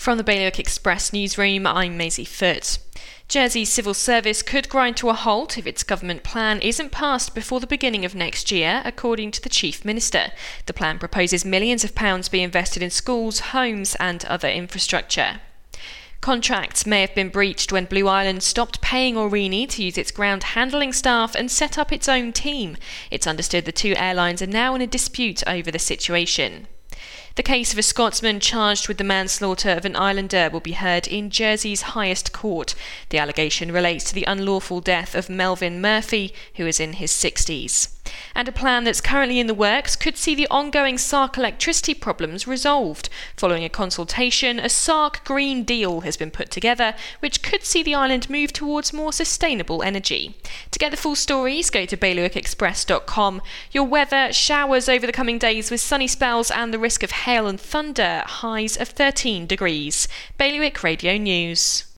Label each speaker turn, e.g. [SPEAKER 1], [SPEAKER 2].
[SPEAKER 1] From the Bailiwick Express newsroom, I'm Maisie Foote. Jersey's civil service could grind to a halt if its government plan isn't passed before the beginning of next year, according to the Chief Minister. The plan proposes millions of pounds be invested in schools, homes, and other infrastructure. Contracts may have been breached when Blue Island stopped paying Aurigny to use its ground handling staff and set up its own team. It's understood the two airlines are now in a dispute over the situation. The case of a Scotsman charged with the manslaughter of an islander will be heard in Jersey's highest court. The allegation relates to the unlawful death of Melvin Murphy, who is in his 60s. And a plan that's currently in the works could see the ongoing Sark electricity problems resolved. Following a consultation, a Sark Green Deal has been put together, which could see the island move towards more sustainable energy. To get the full stories, go to bailiwickexpress.com. Your weather showers over the coming days with sunny spells and the risk of hail and thunder, highs of 13 degrees. Bailiwick Radio News.